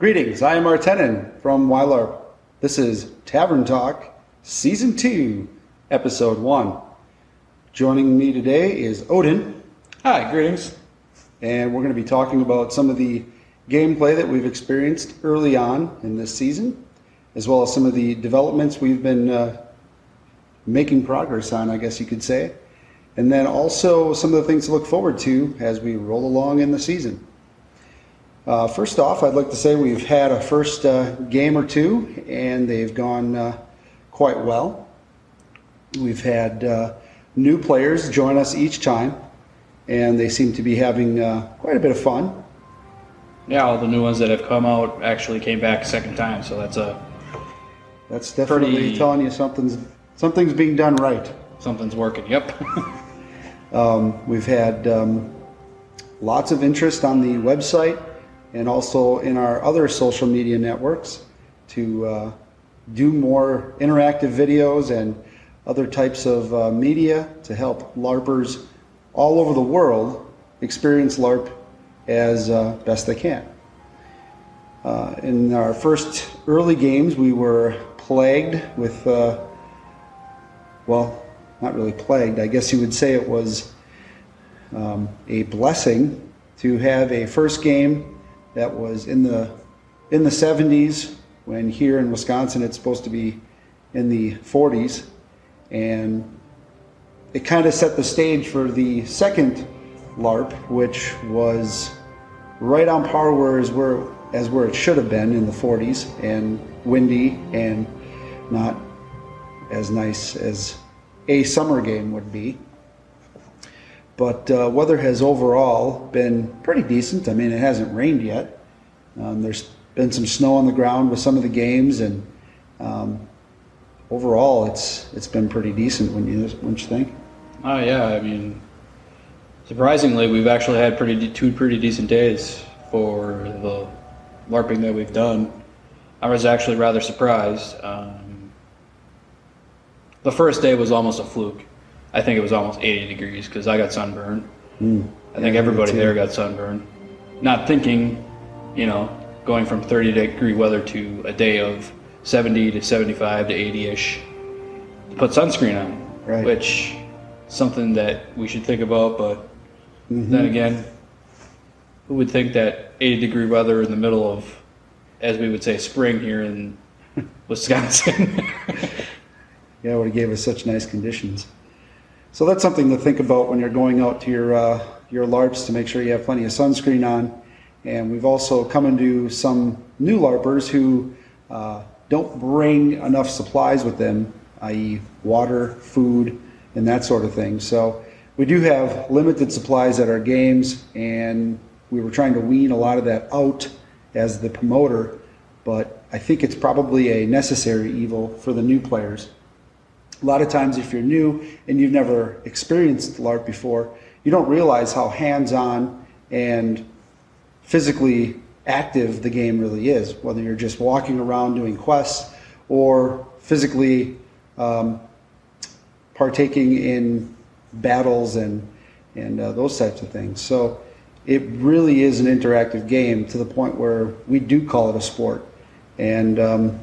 Greetings, I am Artenin from Wylarp. This is Tavern Talk, Season 2, Episode 1. Joining me today is Odin, Hi, greetings. and we're going to be talking about some of the gameplay that we've experienced early on in this season, as well as some of the developments we've been uh, making progress on, I guess you could say, and then also some of the things to look forward to as we roll along in the season. Uh, first off, I'd like to say we've had a first uh, game or two, and they've gone uh, quite well. We've had uh, new players join us each time, and they seem to be having uh, quite a bit of fun. Yeah, all the new ones that have come out actually came back a second time, so that's a That's definitely Pretty- telling you something's something's being done right. something's working. Yep. Um, we've had um, lots of interest on the website and also in our other social media networks to uh, do more interactive videos and other types of uh, media to help LARPers all over the world experience LARP as uh, best they can. Uh, in our first early games, we were plagued with, uh, well, not really plagued. I guess you would say it was um, a blessing to have a first game that was in the in the 70s when here in Wisconsin it's supposed to be in the 40s and it kind of set the stage for the second LARP which was right on par where as where as where it should have been in the 40s and windy and not as nice as a summer game would be but uh, weather has overall been pretty decent. I mean, it hasn't rained yet. Um, there's been some snow on the ground with some of the games, and um, overall, it's it's been pretty decent. When you when you think, oh yeah, I mean, surprisingly, we've actually had pretty two pretty decent days for the LARPing that we've done. I was actually rather surprised. Um, the first day was almost a fluke. I think it was almost 80 degrees because I got sunburned. I think Yeah, everybody there got sunburned. Not thinking, you know, going from 30 degree weather to a day of 70 to 75 to 80 ish. Put sunscreen on, Right. which something that we should think about. But Mm-hmm. then again, who would think that 80 degree weather in the middle of, as we would say, spring here in Wisconsin? yeah, it would have gave us such nice conditions. So that's something to think about when you're going out to your uh, your LARPs to make sure you have plenty of sunscreen on. And we've also come into some new LARPers who uh, don't bring enough supplies with them, i.e., water, food, and that sort of thing. So we do have limited supplies at our games, and we were trying to wean a lot of that out as the promoter. But I think it's probably a necessary evil for the new players. A lot of times, if you're new and you've never experienced LARP before, you don't realize how hands on and physically active the game really is, whether you're just walking around doing quests or physically um, partaking in battles and, and uh, those types of things. So it really is an interactive game to the point where we do call it a sport. And um,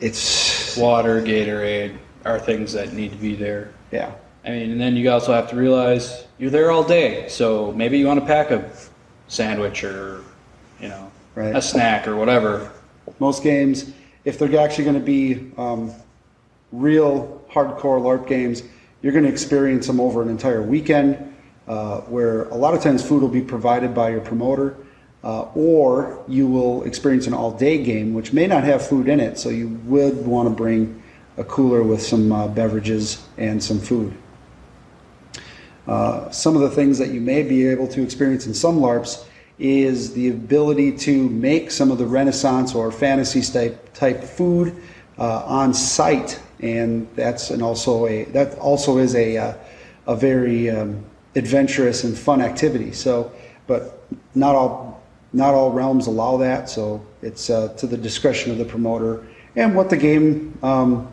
it's, Water, Gatorade are things that need to be there. yeah. I mean, and then you also have to realize you're there all day, so maybe you want to pack a sandwich or, you know, Right. a snack or whatever. most games, if they're actually going to be um, real hardcore LARP games, you're going to experience them over an entire weekend, uh, where a lot of times food will be provided by your promoter, uh, or you will experience an all-day game, which may not have food in it, so you would want to bring a cooler with some uh, beverages and some food. Uh, some of the things that you may be able to experience in some LARPs is the ability to make some of the Renaissance or fantasy type type food uh, on site, and that's and also a that also is a uh, a very um, adventurous and fun activity. So, but not all not all realms allow that, so it's uh, to the discretion of the promoter and what the game um,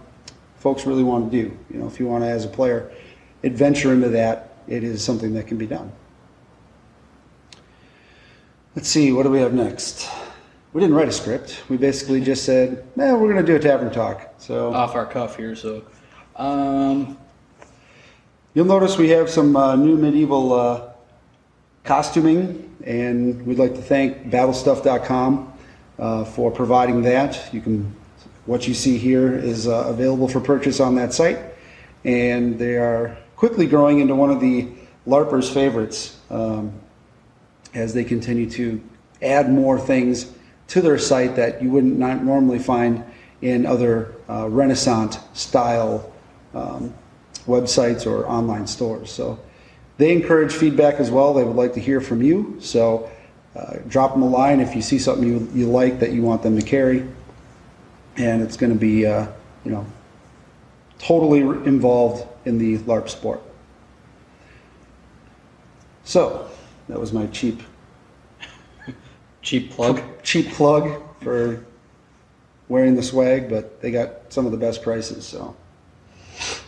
folks really want to do. You know, if you want to, as a player, adventure into that, it is something that can be done. Let's see, what do we have next? we didn't write a script. We basically just said, "Man, we're going to do a tavern talk." So Off our cuff here, so um, you'll notice we have some uh, new medieval uh, costuming, and we'd like to thank BattleStuff.com uh, for providing that. You can what you see here is uh, available for purchase on that site, and they are quickly growing into one of the LARPers' favorites um, as they continue to add more things to their site that you wouldn't normally find in other uh, Renaissance style um, websites or online stores. So they encourage feedback as well. They would like to hear from you. So uh, drop them a line if you see something you, you like that you want them to carry. And it's going to be, uh, you know, totally involved in the LARP sport. So that was my cheap cheap plug. cheap plug for wearing the swag, but they got some of the best prices. So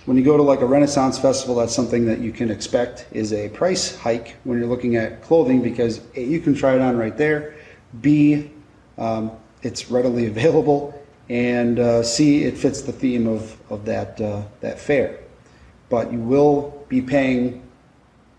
when you go to like a Renaissance festival, that's something that you can expect is a price hike when you're looking at clothing because A, you can try it on right there. B, um, it's readily available, and uh, C, it fits the theme of, of that uh, that fair. But you will be paying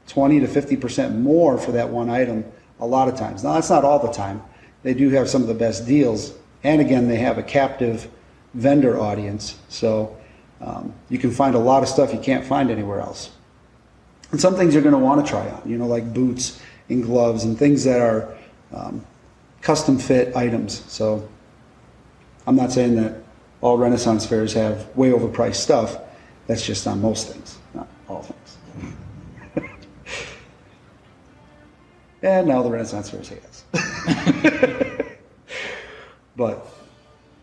20 to 50 percent more for that one item a lot of times. Now, that's not all the time. They do have some of the best deals. And again, they have a captive vendor audience. So um, you can find a lot of stuff you can't find anywhere else. And some things you're going to want to try on, you know, like boots and gloves and things that are um, custom fit items. So I'm not saying that all Renaissance fairs have way overpriced stuff. That's just on most things, not all things. And now the Renaissance Fair has. but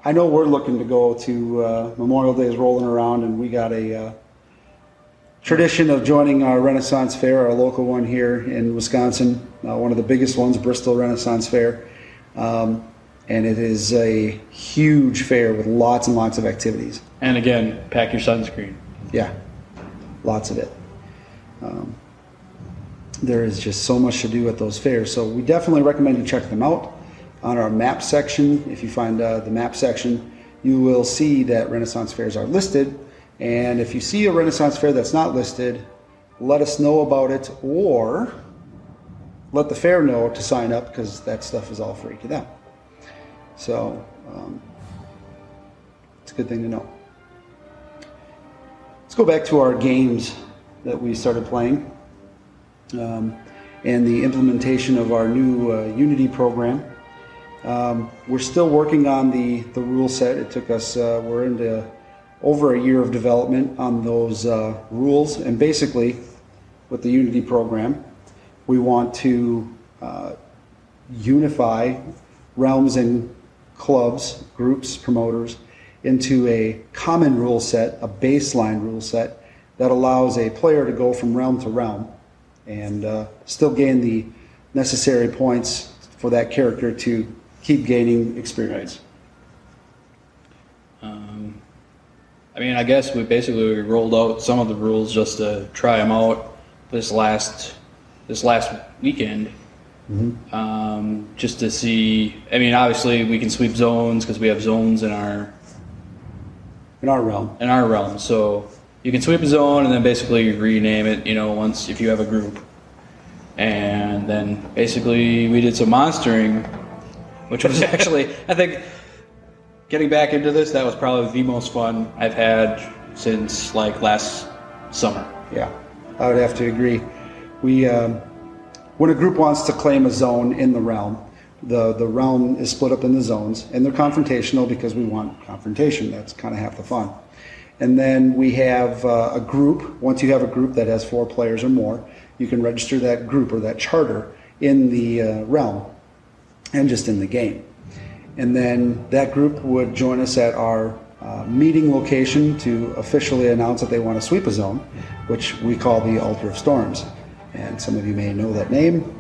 I know we're looking to go to uh, Memorial Day is rolling around, and we got a uh, tradition of joining our Renaissance Fair, our local one here in Wisconsin, uh, one of the biggest ones, Bristol Renaissance Fair. Um, and it is a huge fair with lots and lots of activities. And again, pack your sunscreen. Yeah, lots of it. Um, there is just so much to do at those fairs. So we definitely recommend you check them out. On our map section, if you find uh, the map section, you will see that Renaissance fairs are listed. And if you see a Renaissance fair that's not listed, let us know about it or let the fair know to sign up because that stuff is all free to them. So um, it's a good thing to know. Let's go back to our games that we started playing um, and the implementation of our new uh, Unity program. Um, we're still working on the, the rule set. It took us, uh, we're into over a year of development on those uh, rules. And basically, with the Unity program, we want to uh, unify realms and clubs, groups, promoters into a common rule set, a baseline rule set that allows a player to go from realm to realm and uh, still gain the necessary points for that character to keep gaining experience. Um, I mean, I guess we basically rolled out some of the rules just to try them out this last this last weekend, mm-hmm. um, just to see. I mean, obviously we can sweep zones because we have zones in our in our realm. In our realm, so you can sweep a zone and then basically rename it, you know, once if you have a group. And then basically we did some monstering, which was actually, I think, getting back into this, that was probably the most fun I've had since like last summer. Yeah, I would have to agree. We, um, when a group wants to claim a zone in the realm, the, the realm is split up into zones, and they're confrontational because we want confrontation. That's kind of half the fun. And then we have uh, a group. Once you have a group that has four players or more, you can register that group or that charter in the uh, realm and just in the game. And then that group would join us at our uh, meeting location to officially announce that they want to sweep a zone, which we call the Altar of Storms. And some of you may know that name.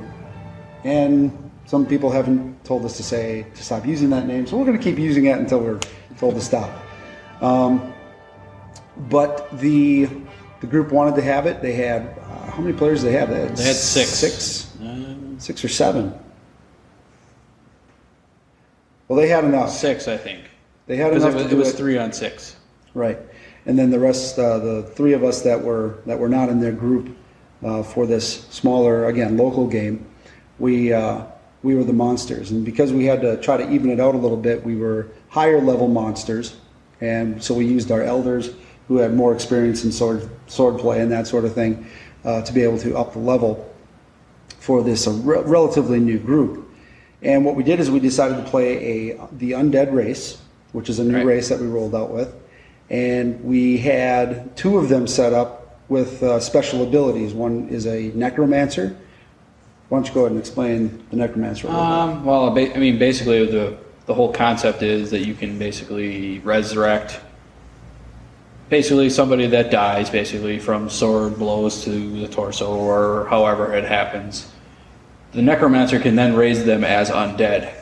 And some people haven't told us to say to stop using that name, so we're going to keep using it until we're told to stop. Um, but the the group wanted to have it. They had uh, how many players? Did they have? They had, they had six, six, um, six or seven. Well, they had enough. Six, I think. They had Because enough it was, to it do was it. three on six. Right, and then the rest, uh, the three of us that were that were not in their group uh, for this smaller, again, local game, we uh, we were the monsters, and because we had to try to even it out a little bit, we were higher level monsters, and so we used our elders who had more experience in sword sword play and that sort of thing uh, to be able to up the level for this uh, re- relatively new group. And what we did is we decided to play a the undead race, which is a new Right. race that we rolled out with, and we had two of them set up with uh, special abilities. One is a necromancer. Why don't you go ahead and explain the necromancer? A? Um, well, I mean, basically, the the whole concept is that you can basically resurrect basically somebody that dies, basically from sword blows to the torso or however it happens. The necromancer can then raise them as undead.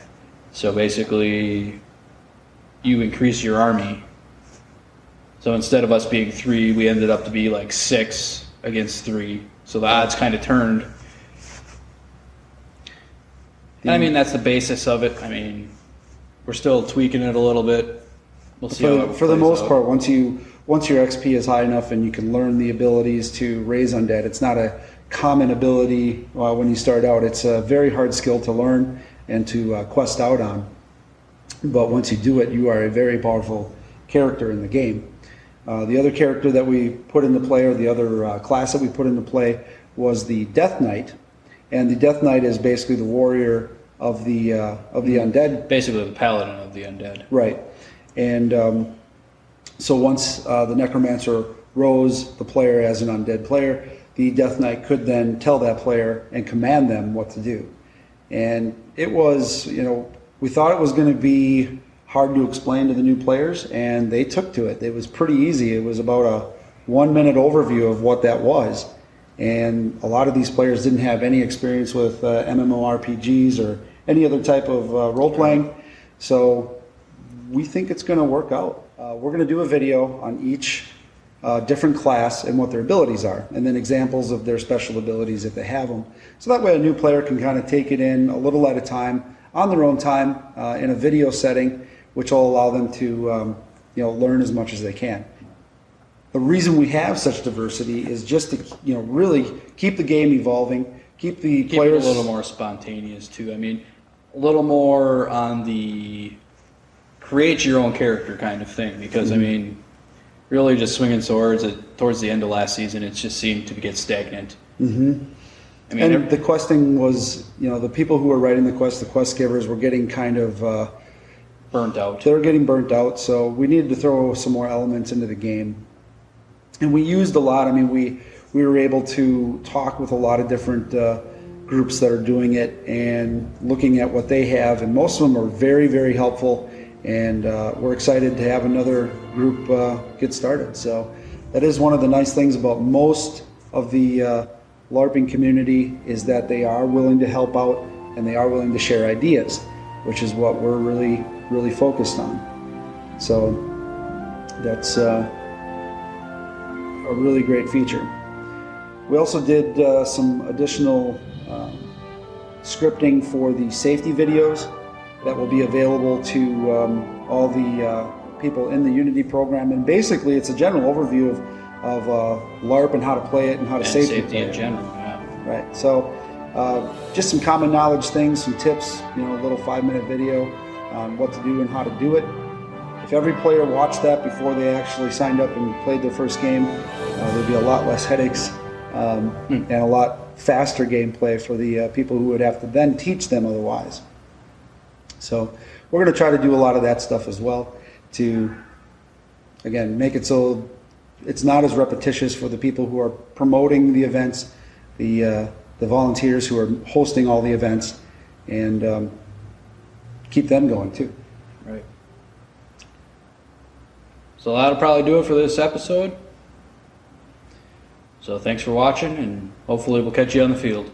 So basically, you increase your army. So instead of us being three, we ended up to be like six against three. So the odds kind of turned. And I mean, that's the basis of it. I mean, we're still tweaking it a little bit. We'll see how for, for the most out. part, once you once your XP is high enough and you can learn the abilities to raise undead, it's not a common ability uh, when you start out. It's a very hard skill to learn and to uh, quest out on. But once you do it, you are a very powerful character in the game. Uh, the other character that we put into play, or the other uh, class that we put into play, was the Death Knight, and the Death Knight is basically the warrior of the uh, of the undead Basically, the paladin of the undead. Right. And um, so once uh, the necromancer rose the player as an undead player, the Death Knight could then tell that player and command them what to do. And it was, you know, we thought it was going to be hard to explain to the new players, and they took to it. It was pretty easy. It was about a one minute overview of what that was. And a lot of these players didn't have any experience with uh, MMORPGs or any other type of uh, role playing. So we think it's going to work out. Uh, we're going to do a video on each uh, different class and what their abilities are, and then examples of their special abilities if they have them. So that way, a new player can kind of take it in a little at a time, on their own time, uh, in a video setting, which will allow them to, um, you know, learn as much as they can. The reason we have such diversity is just to, you know, really keep the game evolving, keep the Keep players a little more spontaneous too. I mean, a little more on the create your own character kind of thing. Because Mm-hmm. I mean, really, just swinging swords at, towards the end of last season, it just seemed to get stagnant. Mm-hmm. I mean, and the questing was, you know, the people who were writing the quest, the quest givers, were getting kind of, uh, burnt out. they were getting burnt out. So we needed to throw some more elements into the game, and we used a lot. I mean, we we were able to talk with a lot of different uh, groups that are doing it and looking at what they have, and most of them are very, very helpful. And uh, we're excited to have another group uh, get started. So that is one of the nice things about most of the uh, LARPing community is that they are willing to help out and they are willing to share ideas, which is what we're really, really focused on. So that's uh, a really great feature. We also did uh, some additional um, scripting for the safety videos that will be available to um, all the uh, people in the Unity program. And basically, it's a general overview of, of uh, LARP and how to play it and how to and safety, safety in general. Yeah. Right. So, uh, just some common knowledge things, some tips. You know, a little five-minute video on what to do and how to do it. If every player watched that before they actually signed up and played their first game, uh, there'd be a lot less headaches um, and a lot faster gameplay for the uh, people who would have to then teach them otherwise. So, we're going to try to do a lot of that stuff as well to, again, make it so it's not as repetitious for the people who are promoting the events, the uh, the volunteers who are hosting all the events, and um, keep them going too. Right. So that'll probably do it for this episode. So thanks for watching, and hopefully we'll catch you on the field.